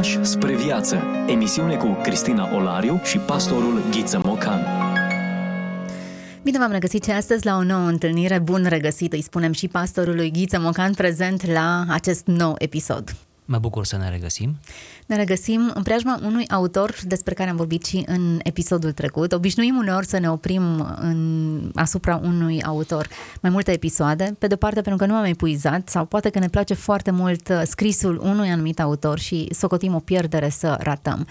Pași spre viață. Emisiune cu Cristina Olariu și pastorul Ghiță Mocan. Bine v-am regăsit și astăzi la o nouă întâlnire. Bun regăsit, îi spunem și pastorului Ghiță Mocan prezent la acest nou episod. Mă bucur să ne regăsim. Ne regăsim în preajma unui autor despre care am vorbit și în episodul trecut. Obișnuim uneori să ne oprim în, asupra unui autor mai multe episoade, pe de-o parte pentru că nu am epuizat sau poate că ne place foarte mult uh, scrisul unui anumit autor și socotim o pierdere să ratăm.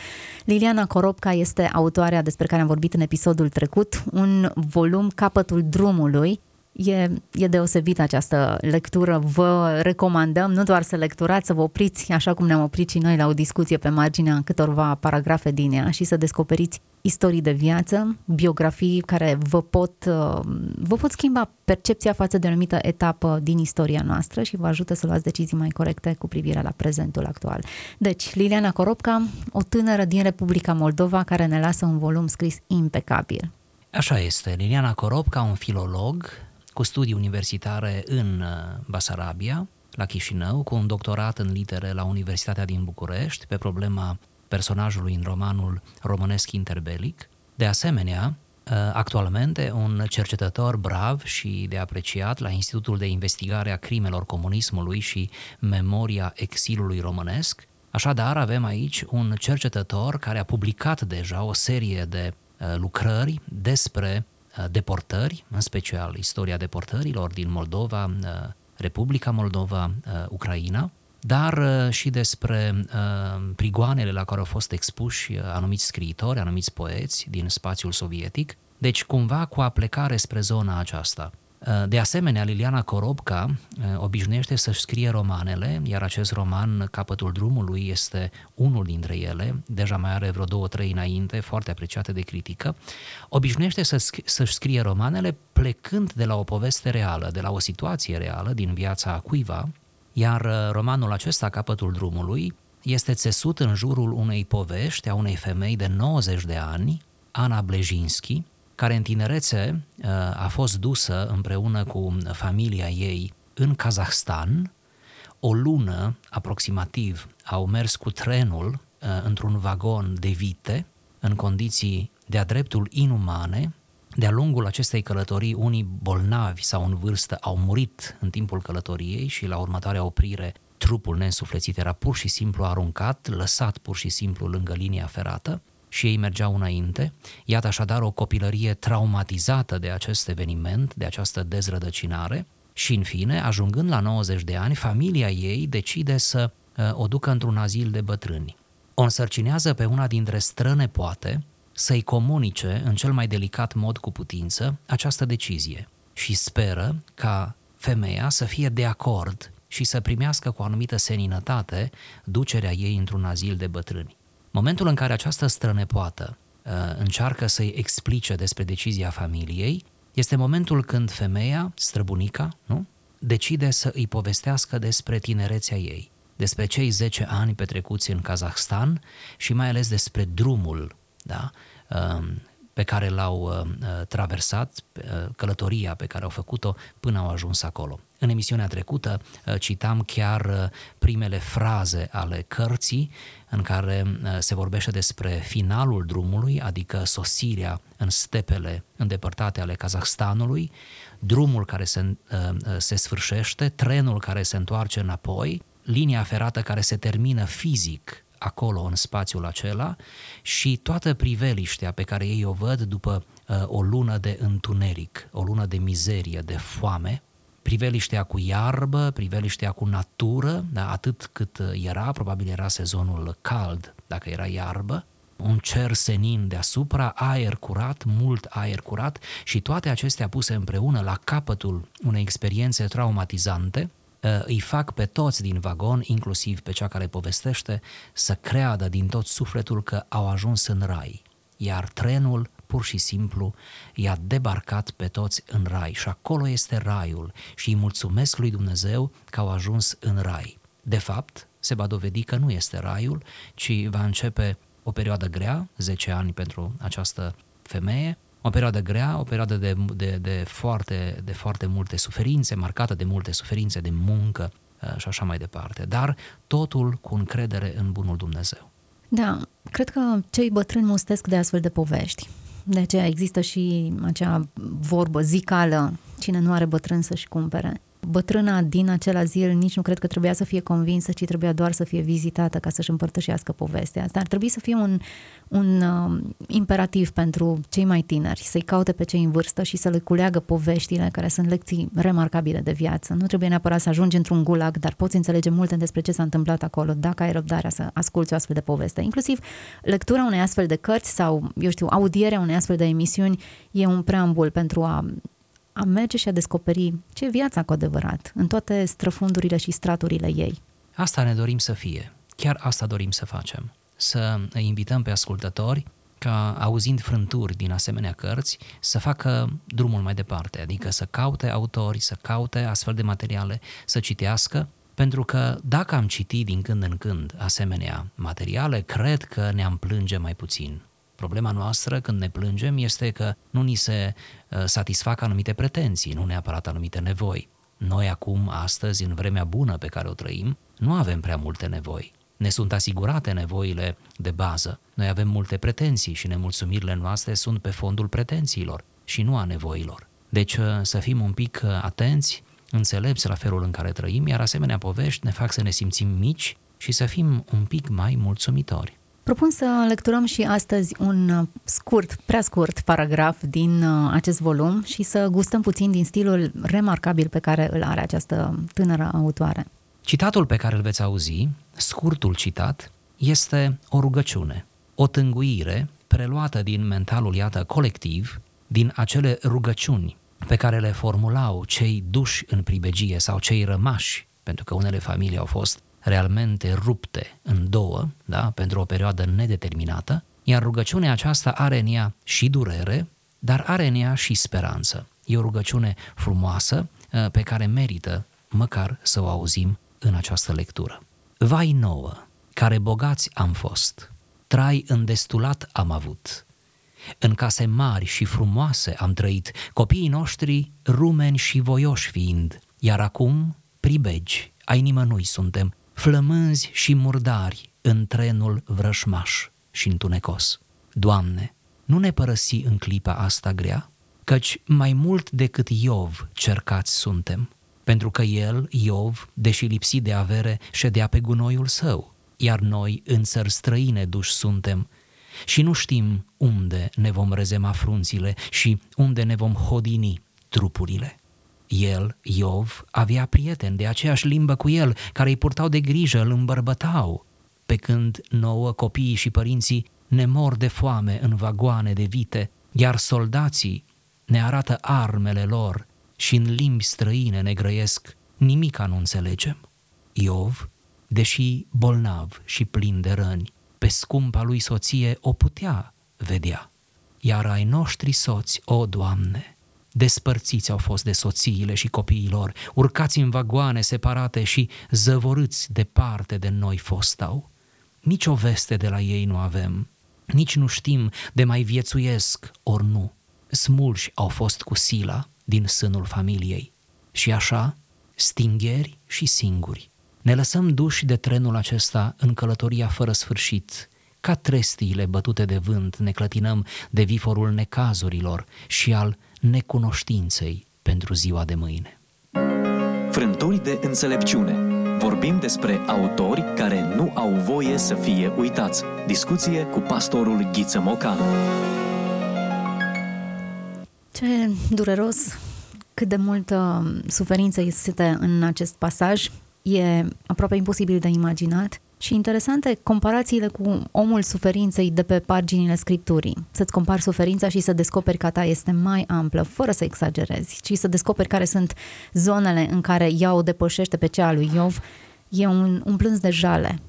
Liliana Coropca este autoarea despre care am vorbit în episodul trecut, un volum Capătul drumului, E, e deosebit această lectură. Vă recomandăm nu doar să lecturați, să vă opriți, așa cum ne-am oprit și noi la o discuție pe marginea câtorva paragrafe din ea și să descoperiți istorii de viață, biografii care vă pot, uh, vă pot schimba percepția față de o anumită etapă din istoria noastră și vă ajută să luați decizii mai corecte cu privire la prezentul actual. Deci, Liliana Coropca, o tânără din Republica Moldova care ne lasă un volum scris impecabil. Așa este. Liliana Coropca, un filolog, cu studii universitare în uh, Basarabia, la Chișinău, cu un doctorat în litere la Universitatea din București pe problema personajului în romanul românesc interbelic. De asemenea, uh, actualmente un cercetător brav și de apreciat la Institutul de Investigare a Crimelor Comunismului și Memoria Exilului Românesc. Așadar, avem aici un cercetător care a publicat deja o serie de uh, lucrări despre Uh, deportări, în special istoria deportărilor din Moldova, uh, Republica Moldova, uh, Ucraina, dar și despre prigoanele la care au fost expuși anumiți scriitori, anumiți poeți din spațiul sovietic, deci cumva cu aplecare spre zona aceasta. De asemenea, Liliana Corobca uh, obișnuiește să-și scrie romanele, iar acest roman, Capătul drumului, este unul dintre ele, deja mai are vreo două, trei înainte, foarte apreciate de critică. Obișnuiește să-și scrie romanele plecând de la o poveste reală, de la o situație reală din viața cuiva, iar uh, romanul acesta, Capătul drumului, este țesut în jurul unei povești a unei femei de 90 de ani, Ana Blejinski, care în tinerețe uh, a fost dusă împreună cu familia ei în Kazahstan. O lună aproximativ au mers cu trenul uh, într-un vagon de vite, în condiții de-a dreptul inumane. De-a lungul acestei călătorii, unii bolnavi sau în vârstă au murit în timpul călătoriei și la următoarea oprire trupul neînsuflețit era pur și simplu aruncat, lăsat pur și simplu lângă linia ferată și ei mergeau înainte. Iată așadar o copilărie traumatizată de acest eveniment, de această dezrădăcinare și în fine, ajungând la 90 de ani, familia ei decide să uh, o ducă într-un azil de bătrâni. O însărcinează pe una dintre strănepoate să-i comunice în cel mai delicat mod cu putință această decizie și speră ca femeia să fie de acord și să primească cu o anumită seninătate ducerea ei într-un azil de bătrâni. Momentul în care această strănepoată uh, încearcă să-i explice despre decizia familiei, este momentul când femeia, străbunica, nu? decide să îi povestească despre tinerețea ei, despre cei 10 ani petrecuți în Kazahstan și mai ales despre drumul da? Um, pe care l-au uh, uh, traversat, călătoria pe care au făcut-o până au ajuns acolo. În emisiunea trecută citam chiar primele fraze ale cărții în care uh, se vorbește despre finalul drumului, adică sosirea în stepele îndepărtate ale Kazahstanului, drumul care se, uh, uh, se sfârșește, trenul care se întoarce înapoi, linia ferată care se termină fizic acolo în spațiul acela și toată priveliștea pe care ei o văd după o lună de întuneric, o lună de mizerie, de foame, priveliștea cu iarbă, priveliștea cu natură, da, atât cât era, probabil era sezonul cald, dacă era iarbă, un cer senin deasupra, aer curat, mult aer curat și toate acestea puse împreună la capătul unei experiențe traumatizante, ă, îi fac pe toți din vagon, inclusiv pe cea care povestește, să creadă din tot sufletul că au ajuns în rai, iar trenul pur și simplu i-a debarcat pe toți în rai și acolo este raiul și îi mulțumesc lui Dumnezeu că au ajuns în rai. De fapt, se va dovedi că nu este raiul, ci va începe o perioadă grea, 10 ani pentru această femeie, o perioadă grea, o perioadă de, de, de, foarte, de foarte multe suferințe, marcată de multe suferințe, de muncă, uh, și așa mai departe. Dar totul cu încredere în bunul Dumnezeu. Da, cred că cei bătrâni mustesc de astfel de povești. De aceea există și acea vorbă zicală, cine nu are bătrân să-și cumpere bătrâna din acela zil nici nu cred că trebuia să fie convinsă, ci trebuia doar să fie vizitată ca să-și împărtășească povestea. Asta ar trebui să fie un, un uh, imperativ pentru cei mai tineri, să-i caute pe cei în vârstă și să le culeagă poveștile care sunt lecții remarcabile de viață. Nu trebuie neapărat să ajungi într-un gulag, dar poți înțelege multe despre ce s-a întâmplat acolo dacă ai răbdarea să asculți o astfel de poveste. Inclusiv lectura unei astfel de cărți sau, eu știu, audierea unei astfel de emisiuni e un preambul pentru a a merge și a descoperi ce e viața cu adevărat, în toate străfundurile și straturile ei. Asta ne dorim să fie. Chiar asta dorim să facem. Să îi invităm pe ascultători ca, auzind frânturi din asemenea cărți, să facă drumul mai departe, adică să caute autori, să caute astfel de materiale, să citească, pentru că dacă am citit din când în când asemenea materiale, cred că ne-am plânge mai puțin. Problema noastră când ne plângem este că nu ni se uh, satisfac anumite pretenții, nu neapărat anumite nevoi. Noi acum, astăzi, în vremea bună pe care o trăim, nu avem prea multe nevoi. Ne sunt asigurate nevoile de bază. Noi avem multe pretenții și nemulțumirile noastre sunt pe fondul pretențiilor și nu a nevoilor. Deci uh, să fim un pic uh, atenți, înțelepți la felul în care trăim, iar asemenea povești ne fac să ne simțim mici și să fim un pic mai mulțumitori. Propun să lecturăm și astăzi un uh, scurt, prea scurt paragraf din uh, acest volum și să gustăm puțin din stilul remarcabil pe care îl are această tânără autoare. Citatul pe care îl veți auzi, scurtul citat, este o rugăciune, o tânguire preluată din mentalul, iată, colectiv, din acele rugăciuni pe care le formulau cei duși în pribegie sau cei rămași, pentru că unele familii au fost realmente rupte în două, da, pentru o perioadă nedeterminată, iar rugăciunea aceasta are în ea și durere, dar are în ea și speranță. E o rugăciune frumoasă uh, pe care merită măcar să o auzim în această lectură. Vai nouă, care bogați am fost, trai îndestulat am avut, în case mari și frumoase am trăit, copiii noștri rumeni și voioși fiind, iar acum pribegi ai nimănui suntem, flămânzi și murdari în trenul vrășmaș și întunecos. Doamne, nu ne părăsi în clipa asta grea, căci mai mult decât Iov cercați suntem, pentru că el, Iov, deși lipsit de avere, ședea pe gunoiul său, iar noi în țări străine duși suntem și nu știm unde ne vom rezema frunțile și unde ne vom hodini trupurile. El, Iov, avea prieteni de aceeași limbă cu el, care îi purtau de grijă, îl îmbărbătau, pe când nouă copiii și părinții ne mor de foame în vagoane de vite, iar soldații ne arată armele lor și în limbi străine ne grăiesc, nimica nu înțelegem. Iov, deși bolnav și plin de răni, pe scumpa lui soție o putea vedea. Iar ai noștri soți, o Doamne, Despărțiți au fost de soțiile și copiilor, urcați în vagoane separate și zăvorâți departe de noi fostau. Nici o veste de la ei nu avem, nici nu știm de mai viețuiesc ori nu. Smulși au fost cu sila din sânul familiei. Și așa, stingheri și singuri. Ne lăsăm duși de trenul acesta în călătoria fără sfârșit, ca trestiile bătute de vânt ne clătinăm de viforul necazurilor și al necunoștinței pentru ziua de mâine. Frânturi de înțelepciune. Vorbim despre autori care nu au voie să fie uitați. Discuție cu pastorul Ghiță Mocanu. Ce dureros, cât de multă suferință este în acest pasaj, e aproape imposibil de imaginat. Și interesante comparațiile cu omul suferinței de pe paginile scripturii. Să-ți compari suferința și să descoperi că ta este mai amplă, fără să exagerezi, ci să descoperi care sunt zonele în care ea o depășește pe cea a lui Iov, e un, un plâns de jale.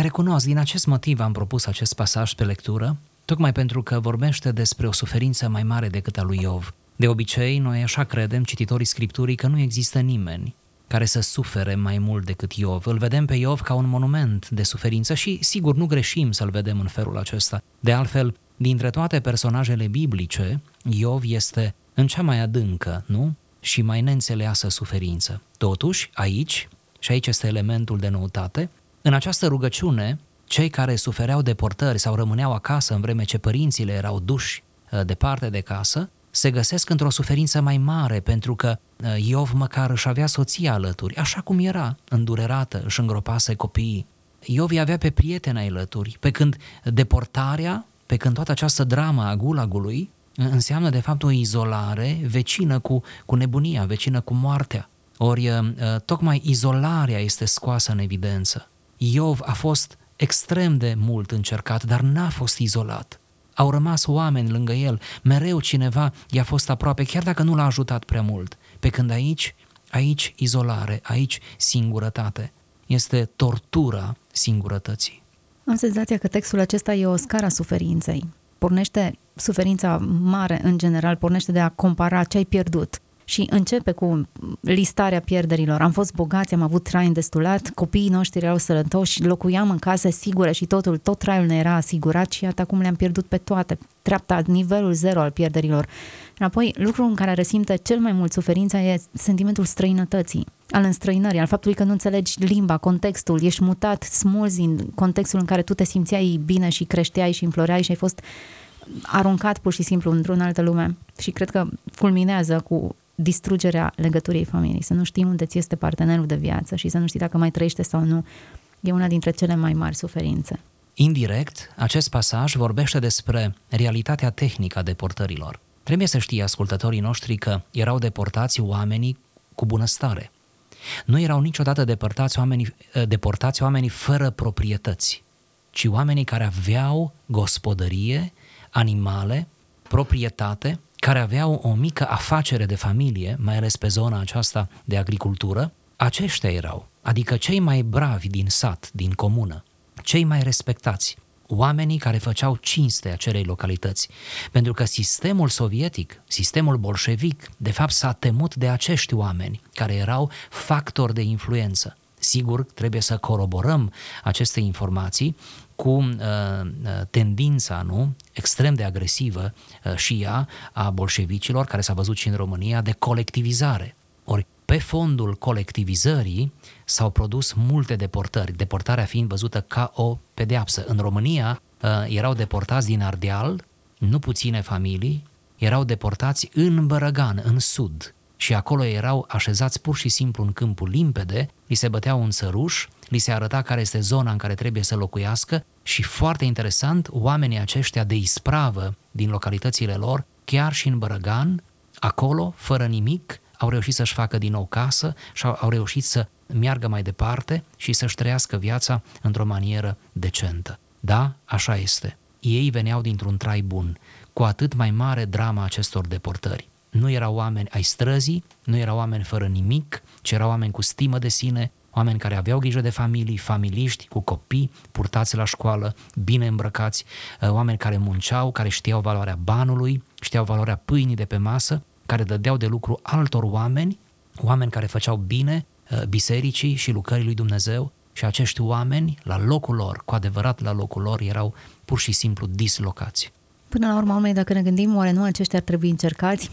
Recunosc, din acest motiv am propus acest pasaj pe lectură, tocmai pentru că vorbește despre o suferință mai mare decât a lui Iov. De obicei, noi așa credem, cititorii Scripturii, că nu există nimeni care să sufere mai mult decât Iov. Îl vedem pe Iov ca un monument de suferință și, sigur, nu greșim să-l vedem în felul acesta. De altfel, dintre toate personajele biblice, Iov este în cea mai adâncă, nu? Și mai neînțeleasă suferință. Totuși, aici, și aici este elementul de noutate, în această rugăciune, cei care sufereau deportări sau rămâneau acasă în vreme ce părințile erau duși uh, departe de casă, se găsesc într-o suferință mai mare pentru că uh, Iov măcar își avea soția alături, așa cum era, îndurerată, își îngropase copiii. Iov îi avea pe prieteni alături, pe când deportarea, pe când toată această dramă a gulagului uh, înseamnă de fapt o izolare vecină cu, cu nebunia, vecină cu moartea. Ori tocmai izolarea este scoasă în evidență. Iov a fost extrem de mult încercat, dar n-a fost izolat. Au rămas oameni lângă el, mereu cineva i-a fost aproape, chiar dacă nu l-a ajutat prea mult. Pe când aici, aici izolare, aici singurătate. Este tortura singurătății. Am senzația că textul acesta e o scara suferinței. Pornește suferința mare în general, pornește de a compara ce ai pierdut și începe cu listarea pierderilor. Am fost bogați, am avut trai îndestulat, copiii noștri erau sănătoși, locuiam în case sigure și totul, tot traiul ne era asigurat și iată acum le-am pierdut pe toate. Treapta, nivelul zero al pierderilor. Apoi, lucrul în care resimte cel mai mult suferința e sentimentul străinătății, al înstrăinării, al faptului că nu înțelegi limba, contextul, ești mutat, smulzi în contextul în care tu te simțeai bine și creșteai și înfloreai și ai fost aruncat pur și simplu într-o altă lume. Și cred că culminează cu distrugerea legăturii familiei, să nu știi unde ți este partenerul de viață și să nu știi dacă mai trăiește sau nu, e una dintre cele mai mari suferințe. Indirect, acest pasaj vorbește despre realitatea tehnică a deportărilor. Trebuie să știe ascultătorii noștri că erau deportați oamenii cu bunăstare. Nu erau niciodată deportați oamenii, deportați oamenii fără proprietăți, ci oamenii care aveau gospodărie, animale, proprietate care aveau o mică afacere de familie, mai ales pe zona aceasta de agricultură, aceștia erau, adică cei mai bravi din sat, din comună, cei mai respectați, oamenii care făceau cinste acelei localități, pentru că sistemul sovietic, sistemul bolșevic, de fapt s-a temut de acești oameni care erau factori de influență. Sigur, trebuie să coroborăm aceste informații cu uh, uh, tendința nu, extrem de agresivă uh, și ea a bolșevicilor, care s-a văzut și în România, de colectivizare. Ori pe fondul colectivizării s-au produs multe deportări, deportarea fiind văzută ca o pedeapsă. În România uh, erau deportați din Ardeal, nu puține familii, erau deportați în Bărăgan, în sud, și acolo erau așezați pur și simplu în câmpul limpede, li se băteau un săruș, li se arăta care este zona în care trebuie să locuiască și foarte interesant, oamenii aceștia de ispravă din localitățile lor, chiar și în Bărăgan, acolo, fără nimic, au reușit să-și facă din nou casă și au, au reușit să meargă mai departe și să-și trăiască viața într-o manieră decentă. Da, așa este. Ei veneau dintr-un trai bun, cu atât mai mare drama acestor deportări. Nu erau oameni ai străzii, nu erau oameni fără nimic, ci erau oameni cu stimă de sine, oameni care aveau grijă de familii, familiști, cu copii, purtați la școală, bine îmbrăcați, uh, oameni care munceau, care știau valoarea banului, știau valoarea pâinii de pe masă, care dădeau de lucru altor oameni, oameni care făceau bine uh, bisericii și lucrării lui Dumnezeu și acești oameni, la locul lor, cu adevărat la locul lor, erau pur și simplu dislocați. Până la urmă, oameni, dacă ne gândim, oare nu aceștia ar trebui încercați?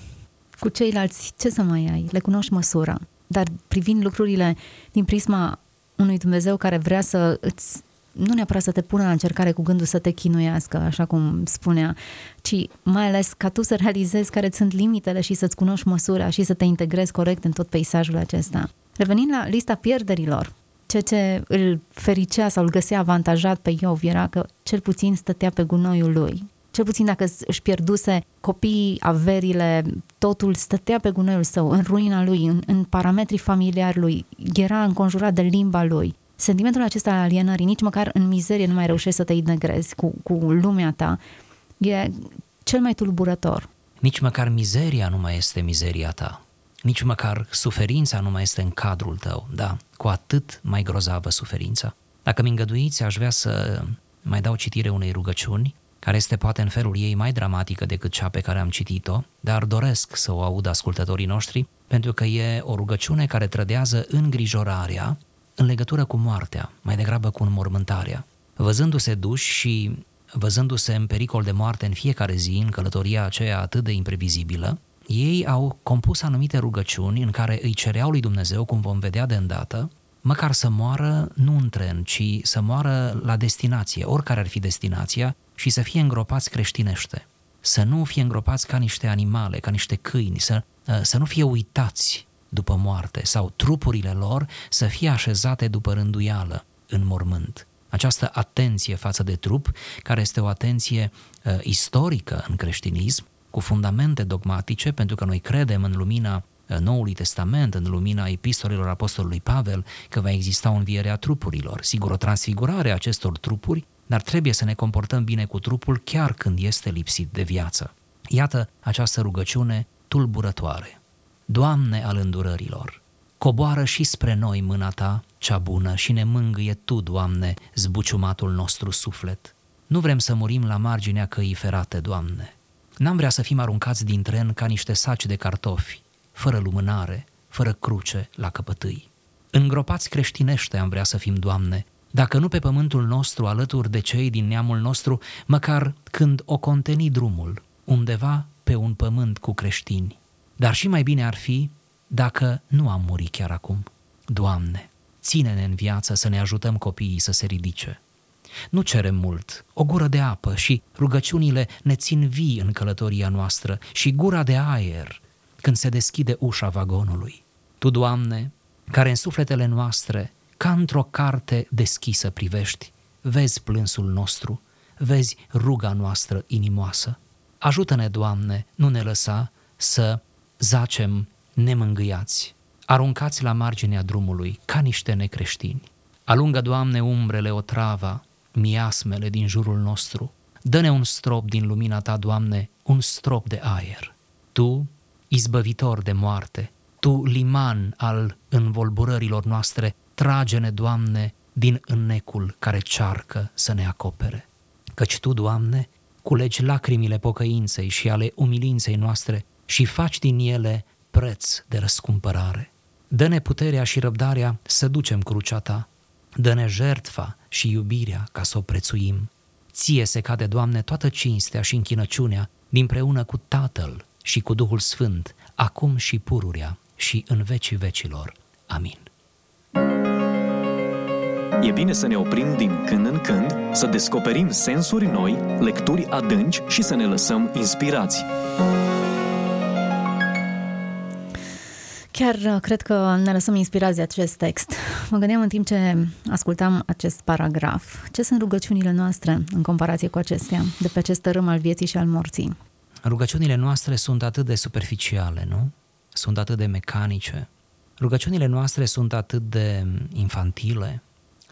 Cu ceilalți, ce să mai ai? Le cunoști măsura dar privind lucrurile din prisma unui Dumnezeu care vrea să îți nu neapărat să te pună la încercare cu gândul să te chinuiască, așa cum spunea, ci mai ales ca tu să realizezi care sunt limitele și să-ți cunoști măsura și să te integrezi corect în tot peisajul acesta. Revenind la lista pierderilor, ceea ce îl fericea sau îl găsea avantajat pe Iov era că cel puțin stătea pe gunoiul lui cel puțin dacă își pierduse copiii, averile, totul stătea pe gunoiul său, în ruina lui, în, în parametrii familiari lui, era înconjurat de limba lui. Sentimentul acesta al alienării, nici măcar în mizerie nu mai reușești să te integrezi cu, cu lumea ta, e cel mai tulburător. Nici măcar mizeria nu mai este mizeria ta. Nici măcar suferința nu mai este în cadrul tău, da, cu atât mai grozavă suferința. Dacă mi îngăduiți, aș vrea să mai dau citire unei rugăciuni care este poate în felul ei mai dramatică decât cea pe care am citit-o, dar doresc să o aud ascultătorii noștri, pentru că e o rugăciune care trădează îngrijorarea în legătură cu moartea, mai degrabă cu înmormântarea. Văzându-se duși și văzându-se în pericol de moarte în fiecare zi, în călătoria aceea atât de imprevizibilă, ei au compus anumite rugăciuni în care îi cereau lui Dumnezeu, cum vom vedea de îndată, măcar să moară nu în tren, ci să moară la destinație, oricare ar fi destinația, și să fie îngropați creștinește. Să nu fie îngropați ca niște animale, ca niște câini, să, uh, să nu fie uitați după moarte sau trupurile lor să fie așezate după rânduială în mormânt. Această atenție față de trup, care este o atenție uh, istorică în creștinism, cu fundamente dogmatice, pentru că noi credem în lumina uh, Noului Testament, în lumina epistolelor Apostolului Pavel, că va exista o înviere a trupurilor. Sigur, o transfigurare a acestor trupuri, dar trebuie să ne comportăm bine cu trupul chiar când este lipsit de viață. Iată această rugăciune tulburătoare. Doamne al îndurărilor, coboară și spre noi mâna Ta cea bună și ne mângâie Tu, Doamne, zbuciumatul nostru suflet. Nu vrem să murim la marginea căii ferate, Doamne. N-am vrea să fim aruncați din tren ca niște saci de cartofi, fără lumânare, fără cruce la căpătâi. Îngropați creștinește am vrea să fim, Doamne, dacă nu pe pământul nostru alături de cei din neamul nostru, măcar când o conteni drumul, undeva pe un pământ cu creștini. Dar și mai bine ar fi dacă nu am murit chiar acum. Doamne, ține-ne în viață să ne ajutăm copiii să se ridice. Nu cerem mult, o gură de apă și rugăciunile ne țin vii în călătoria noastră și gura de aer când se deschide ușa vagonului. Tu, Doamne, care în sufletele noastre, ca într-o carte deschisă privești, vezi plânsul nostru, vezi ruga noastră inimoasă. Ajută-ne, Doamne, nu ne lăsa să zacem nemângâiați, aruncați la marginea drumului ca niște necreștini. Alungă, Doamne, umbrele otrava, miasmele din jurul nostru. Dă-ne un strop din lumina Ta, Doamne, un strop de aer. Tu, izbăvitor de moarte, Tu, liman al învolburărilor noastre, trage-ne, Doamne, din înnecul care cearcă să ne acopere. Căci Tu, Doamne, culegi lacrimile pocăinței și ale umilinței noastre și faci din ele preț de răscumpărare. Dă-ne puterea și răbdarea să ducem crucea ta, dă-ne jertfa și iubirea ca să o prețuim. Ție se cade, Doamne, toată cinstea și închinăciunea, dinpreună cu Tatăl și cu Duhul Sfânt, acum și pururea și în vecii vecilor. Amin. E bine să ne oprim din când în când, să descoperim sensuri noi, lecturi adânci și să ne lăsăm inspirați. Chiar uh, cred că ne lăsăm inspirați de acest text. Mă gândeam în timp ce ascultam acest paragraf. Ce sunt rugăciunile noastre în comparație cu acestea, de pe acest tărâm al vieții și al morții? Rugăciunile noastre sunt atât de superficiale, nu? Sunt atât de mecanice. Rugăciunile noastre sunt atât de infantile.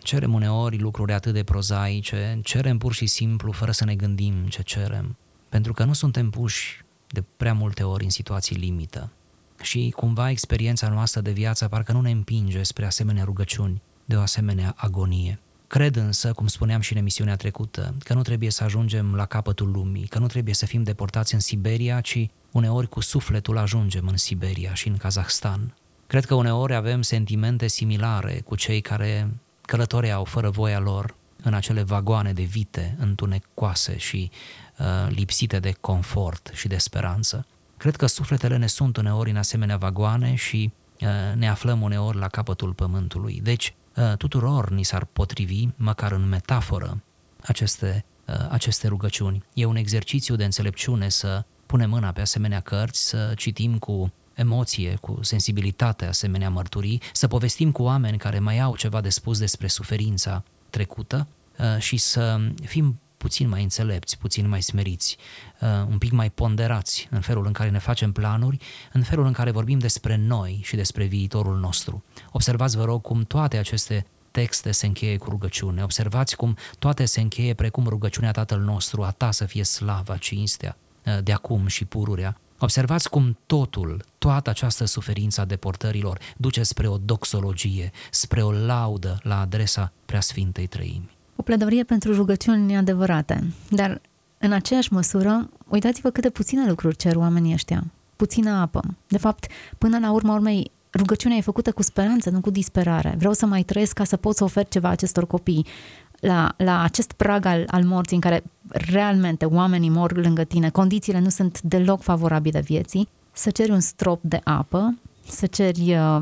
Cerem uneori lucruri atât de prozaice, cerem pur și simplu fără să ne gândim ce cerem, pentru că nu suntem puși de prea multe ori în situații limită și cumva experiența noastră de viață parcă nu ne împinge spre asemenea rugăciuni, de o asemenea agonie. Cred însă, cum spuneam și în emisiunea trecută, că nu trebuie să ajungem la capătul lumii, că nu trebuie să fim deportați în Siberia, ci uneori cu sufletul ajungem în Siberia și în Kazahstan. Cred că uneori avem sentimente similare cu cei care călătoreau fără voia lor în acele vagoane de vite întunecoase și uh, lipsite de confort și de speranță. Cred că sufletele ne sunt uneori în asemenea vagoane și uh, ne aflăm uneori la capătul pământului. Deci, uh, tuturor ni s-ar potrivi, măcar în metaforă, aceste, uh, aceste rugăciuni. E un exercițiu de înțelepciune să punem mâna pe asemenea cărți, să citim cu emoție, cu sensibilitate asemenea mărturii, să povestim cu oameni care mai au ceva de spus despre suferința trecută și să fim puțin mai înțelepți, puțin mai smeriți, uh, un pic mai ponderați în felul în care ne facem planuri, în felul în care vorbim despre noi și despre viitorul nostru. Observați, vă rog, cum toate aceste texte se încheie cu rugăciune. Observați cum toate se încheie precum rugăciunea Tatăl nostru, a ta să fie slava, cinstea, uh, de acum și pururea. Observați cum totul, toată această suferință a deportărilor duce spre o doxologie, spre o laudă la adresa Preasfintei Trăimi o pledoarie pentru rugăciuni adevărate. Dar, în aceeași măsură, uitați-vă câte puține lucruri cer oamenii ăștia. Puțină apă. De fapt, până la urma urmei, rugăciunea e făcută cu speranță, nu cu disperare. Vreau să mai trăiesc ca să pot să ofer ceva acestor copii. La, la acest prag al, al morții în care realmente oamenii mor lângă tine, condițiile nu sunt deloc favorabile vieții, să ceri un strop de apă să ceri uh,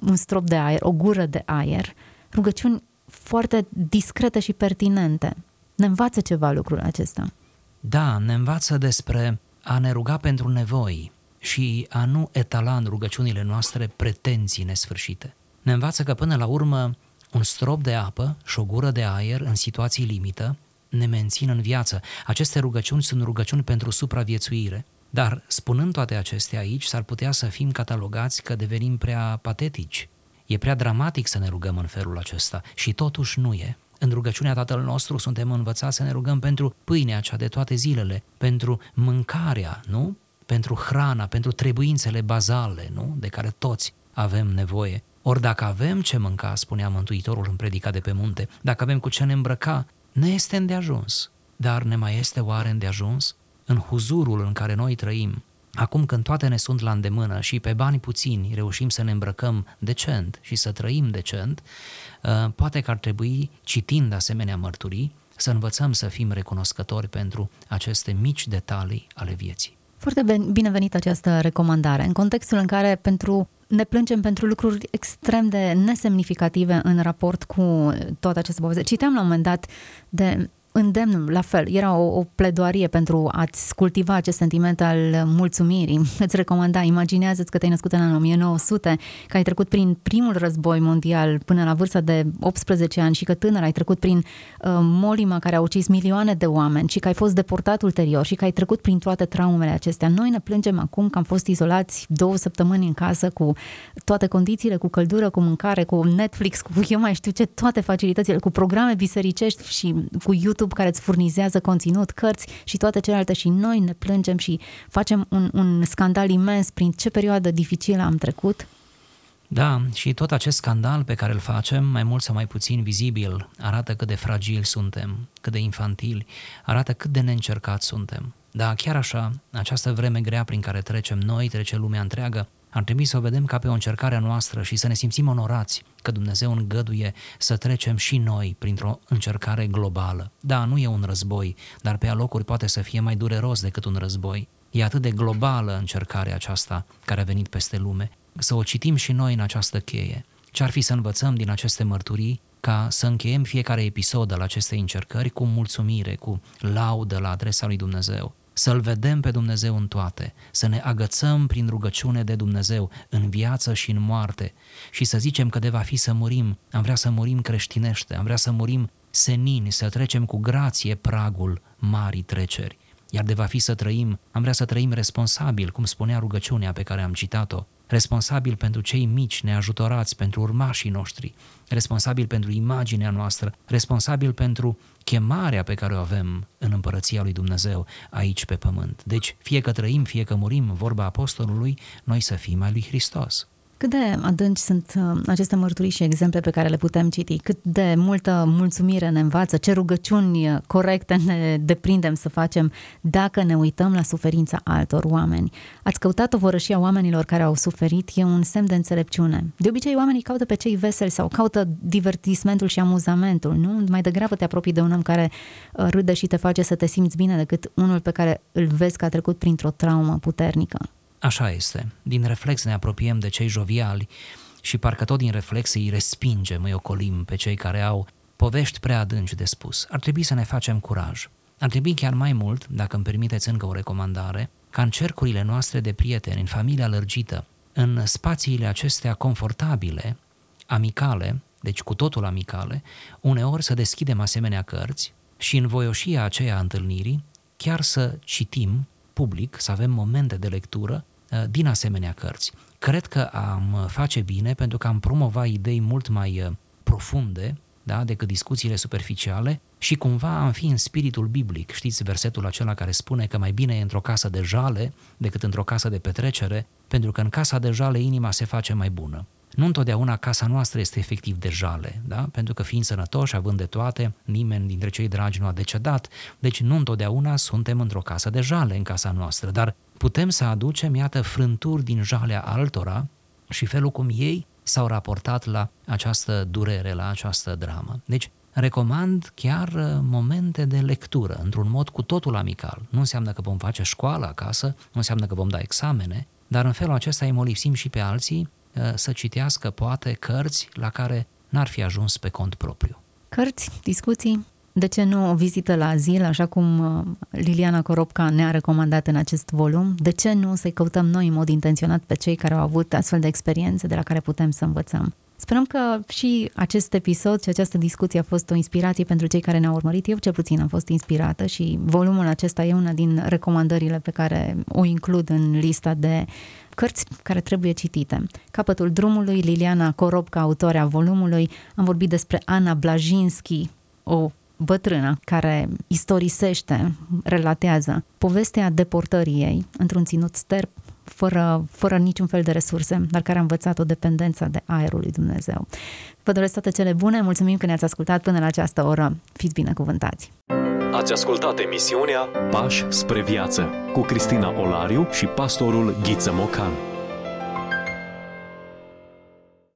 un strop de aer, o gură de aer, rugăciuni foarte discrete și pertinente. Ne învață ceva lucrul acesta. Da, ne învață despre a ne ruga pentru nevoi și a nu etala în rugăciunile noastre pretenții nesfârșite. Ne învață că până la urmă un strop de apă și o gură de aer în situații limită ne mențin în viață. Aceste rugăciuni sunt rugăciuni pentru supraviețuire. Dar, spunând toate acestea aici, s-ar putea să fim catalogați că devenim prea patetici. E prea dramatic să ne rugăm în felul acesta și totuși nu e. În rugăciunea Tatăl nostru suntem învățați să ne rugăm pentru pâinea cea de toate zilele, pentru mâncarea, nu? Pentru hrana, pentru trebuințele bazale, nu? De care toți avem nevoie. Ori dacă avem ce mânca, spunea Mântuitorul în predica de pe munte, dacă avem cu ce ne îmbrăca, ne este îndeajuns. Dar ne mai este oare îndeajuns? În huzurul în care noi trăim, acum când toate ne sunt la îndemână și pe bani puțini reușim să ne îmbrăcăm decent și să trăim decent, uh, poate că ar trebui, citind asemenea mărturii, să învățăm să fim recunoscători pentru aceste mici detalii ale vieții. Foarte binevenită această recomandare, în contextul în care pentru ne plângem pentru lucruri extrem de nesemnificative în raport cu toată această poveste. Citeam la un moment dat de îndemn, la fel, era o, o pledoarie pentru a-ți cultiva acest sentiment al mulțumirii. Îți recomanda, imaginează-ți că te-ai născut în anul 1900, că ai trecut prin primul război mondial până la vârsta de 18 ani și că tânăr ai trecut prin uh, molima care a ucis milioane de oameni și că ai fost deportat ulterior și că ai trecut prin toate traumele acestea. Noi ne plângem acum că am fost izolați două săptămâni în casă cu toate condițiile, cu căldură, cu mâncare, cu Netflix, cu eu mai știu ce, toate facilitățile, cu programe bisericești și cu YouTube YouTube care îți furnizează conținut, cărți și toate celelalte și noi ne plângem și facem un, un scandal imens prin ce perioadă dificilă am trecut. Da, și tot acest scandal pe care îl facem, mai mult sau mai puțin vizibil, arată cât de fragili suntem, cât de infantili, arată cât de neîncercați suntem. Da, chiar așa, această vreme grea prin care trecem noi, trece lumea întreagă, ar trebui să o vedem ca pe o încercare a noastră și să ne simțim onorați că Dumnezeu îngăduie să trecem și noi printr-o încercare globală. Da, nu e un război, dar pe alocuri poate să fie mai dureros decât un război. E atât de globală încercarea aceasta care a venit peste lume. Să o citim și noi în această cheie. Ce ar fi să învățăm din aceste mărturii ca să încheiem fiecare episod al acestei încercări cu mulțumire, cu laudă la adresa lui Dumnezeu să-L vedem pe Dumnezeu în toate, să ne agățăm prin rugăciune de Dumnezeu în viață și în moarte și să zicem că de va fi să murim, am vrea să murim creștinește, am vrea să murim senini, să trecem cu grație pragul marii treceri. Iar de va fi să trăim, am vrea să trăim responsabil, cum spunea rugăciunea pe care am citat-o, responsabil pentru cei mici neajutorați, pentru urmașii noștri, responsabil pentru imaginea noastră, responsabil pentru chemarea pe care o avem în împărăția lui Dumnezeu aici pe pământ. Deci, fie că trăim, fie că murim, vorba apostolului, noi să fim mai lui Hristos. Cât de adânci sunt uh, aceste mărturii și exemple pe care le putem citi? Cât de multă mulțumire ne învață? Ce rugăciuni uh, corecte ne deprindem să facem dacă ne uităm la suferința altor oameni? Ați căutat o vorășia oamenilor care au suferit? E un semn de înțelepciune. De obicei, oamenii caută pe cei veseli sau caută divertismentul și amuzamentul, nu? Mai degrabă te apropii de un om care uh, râde și te face să te simți bine decât unul pe care îl vezi că a trecut printr-o traumă puternică. Așa este. Din reflex ne apropiem de cei joviali și parcă tot din reflex îi respingem, îi ocolim pe cei care au povești prea adânci de spus. Ar trebui să ne facem curaj. Ar trebui chiar mai mult, dacă îmi permiteți încă o recomandare, ca în cercurile noastre de prieteni, în familia lărgită, în spațiile acestea confortabile, amicale, deci cu totul amicale, uneori să deschidem asemenea cărți și în voioșia aceea a întâlnirii, chiar să citim public, să avem momente de lectură Uh, din asemenea cărți. Cred că am face bine pentru că am promova idei mult mai uh, profunde da, decât discuțiile superficiale și cumva am fi în spiritul biblic. Știți versetul acela care spune că mai bine e într-o casă de jale decât într-o casă de petrecere, pentru că în casa de jale inima se face mai bună. Nu întotdeauna casa noastră este efectiv de jale, da? pentru că fiind sănătoși, având de toate, nimeni dintre cei dragi nu a decedat, deci nu întotdeauna suntem într-o casă de jale în casa noastră, dar putem să aducem, iată, frânturi din jalea altora și felul cum ei s-au raportat la această durere, la această dramă. Deci, recomand chiar uh, momente de lectură, într-un mod cu totul amical. Nu înseamnă că vom face școală acasă, nu înseamnă că vom da examene, dar în felul acesta îi molipsim și pe alții uh, să citească poate cărți la care n-ar fi ajuns pe cont propriu. Cărți, discuții, de ce nu o vizită la azil, așa cum uh, Liliana Coropca ne-a recomandat în acest volum? De ce nu să-i căutăm noi în mod intenționat pe cei care au avut astfel de experiențe de la care putem să învățăm? Sperăm că și acest episod și această discuție a fost o inspirație pentru cei care ne-au urmărit. Eu cel puțin am fost inspirată și volumul acesta e una din recomandările pe care o includ în lista de cărți care trebuie citite. Capătul drumului, Liliana Coropca, autoarea volumului, am vorbit despre Ana Blajinski, o bătrână care istorisește, relatează povestea deportării ei într-un ținut sterp fără, fără niciun fel de resurse, dar care a învățat o dependență de aerul lui Dumnezeu. Vă doresc toate cele bune, mulțumim că ne-ați ascultat până la această oră. Fiți binecuvântați! Ați ascultat emisiunea Pași spre viață cu Cristina Olariu și pastorul Ghiță Mocan.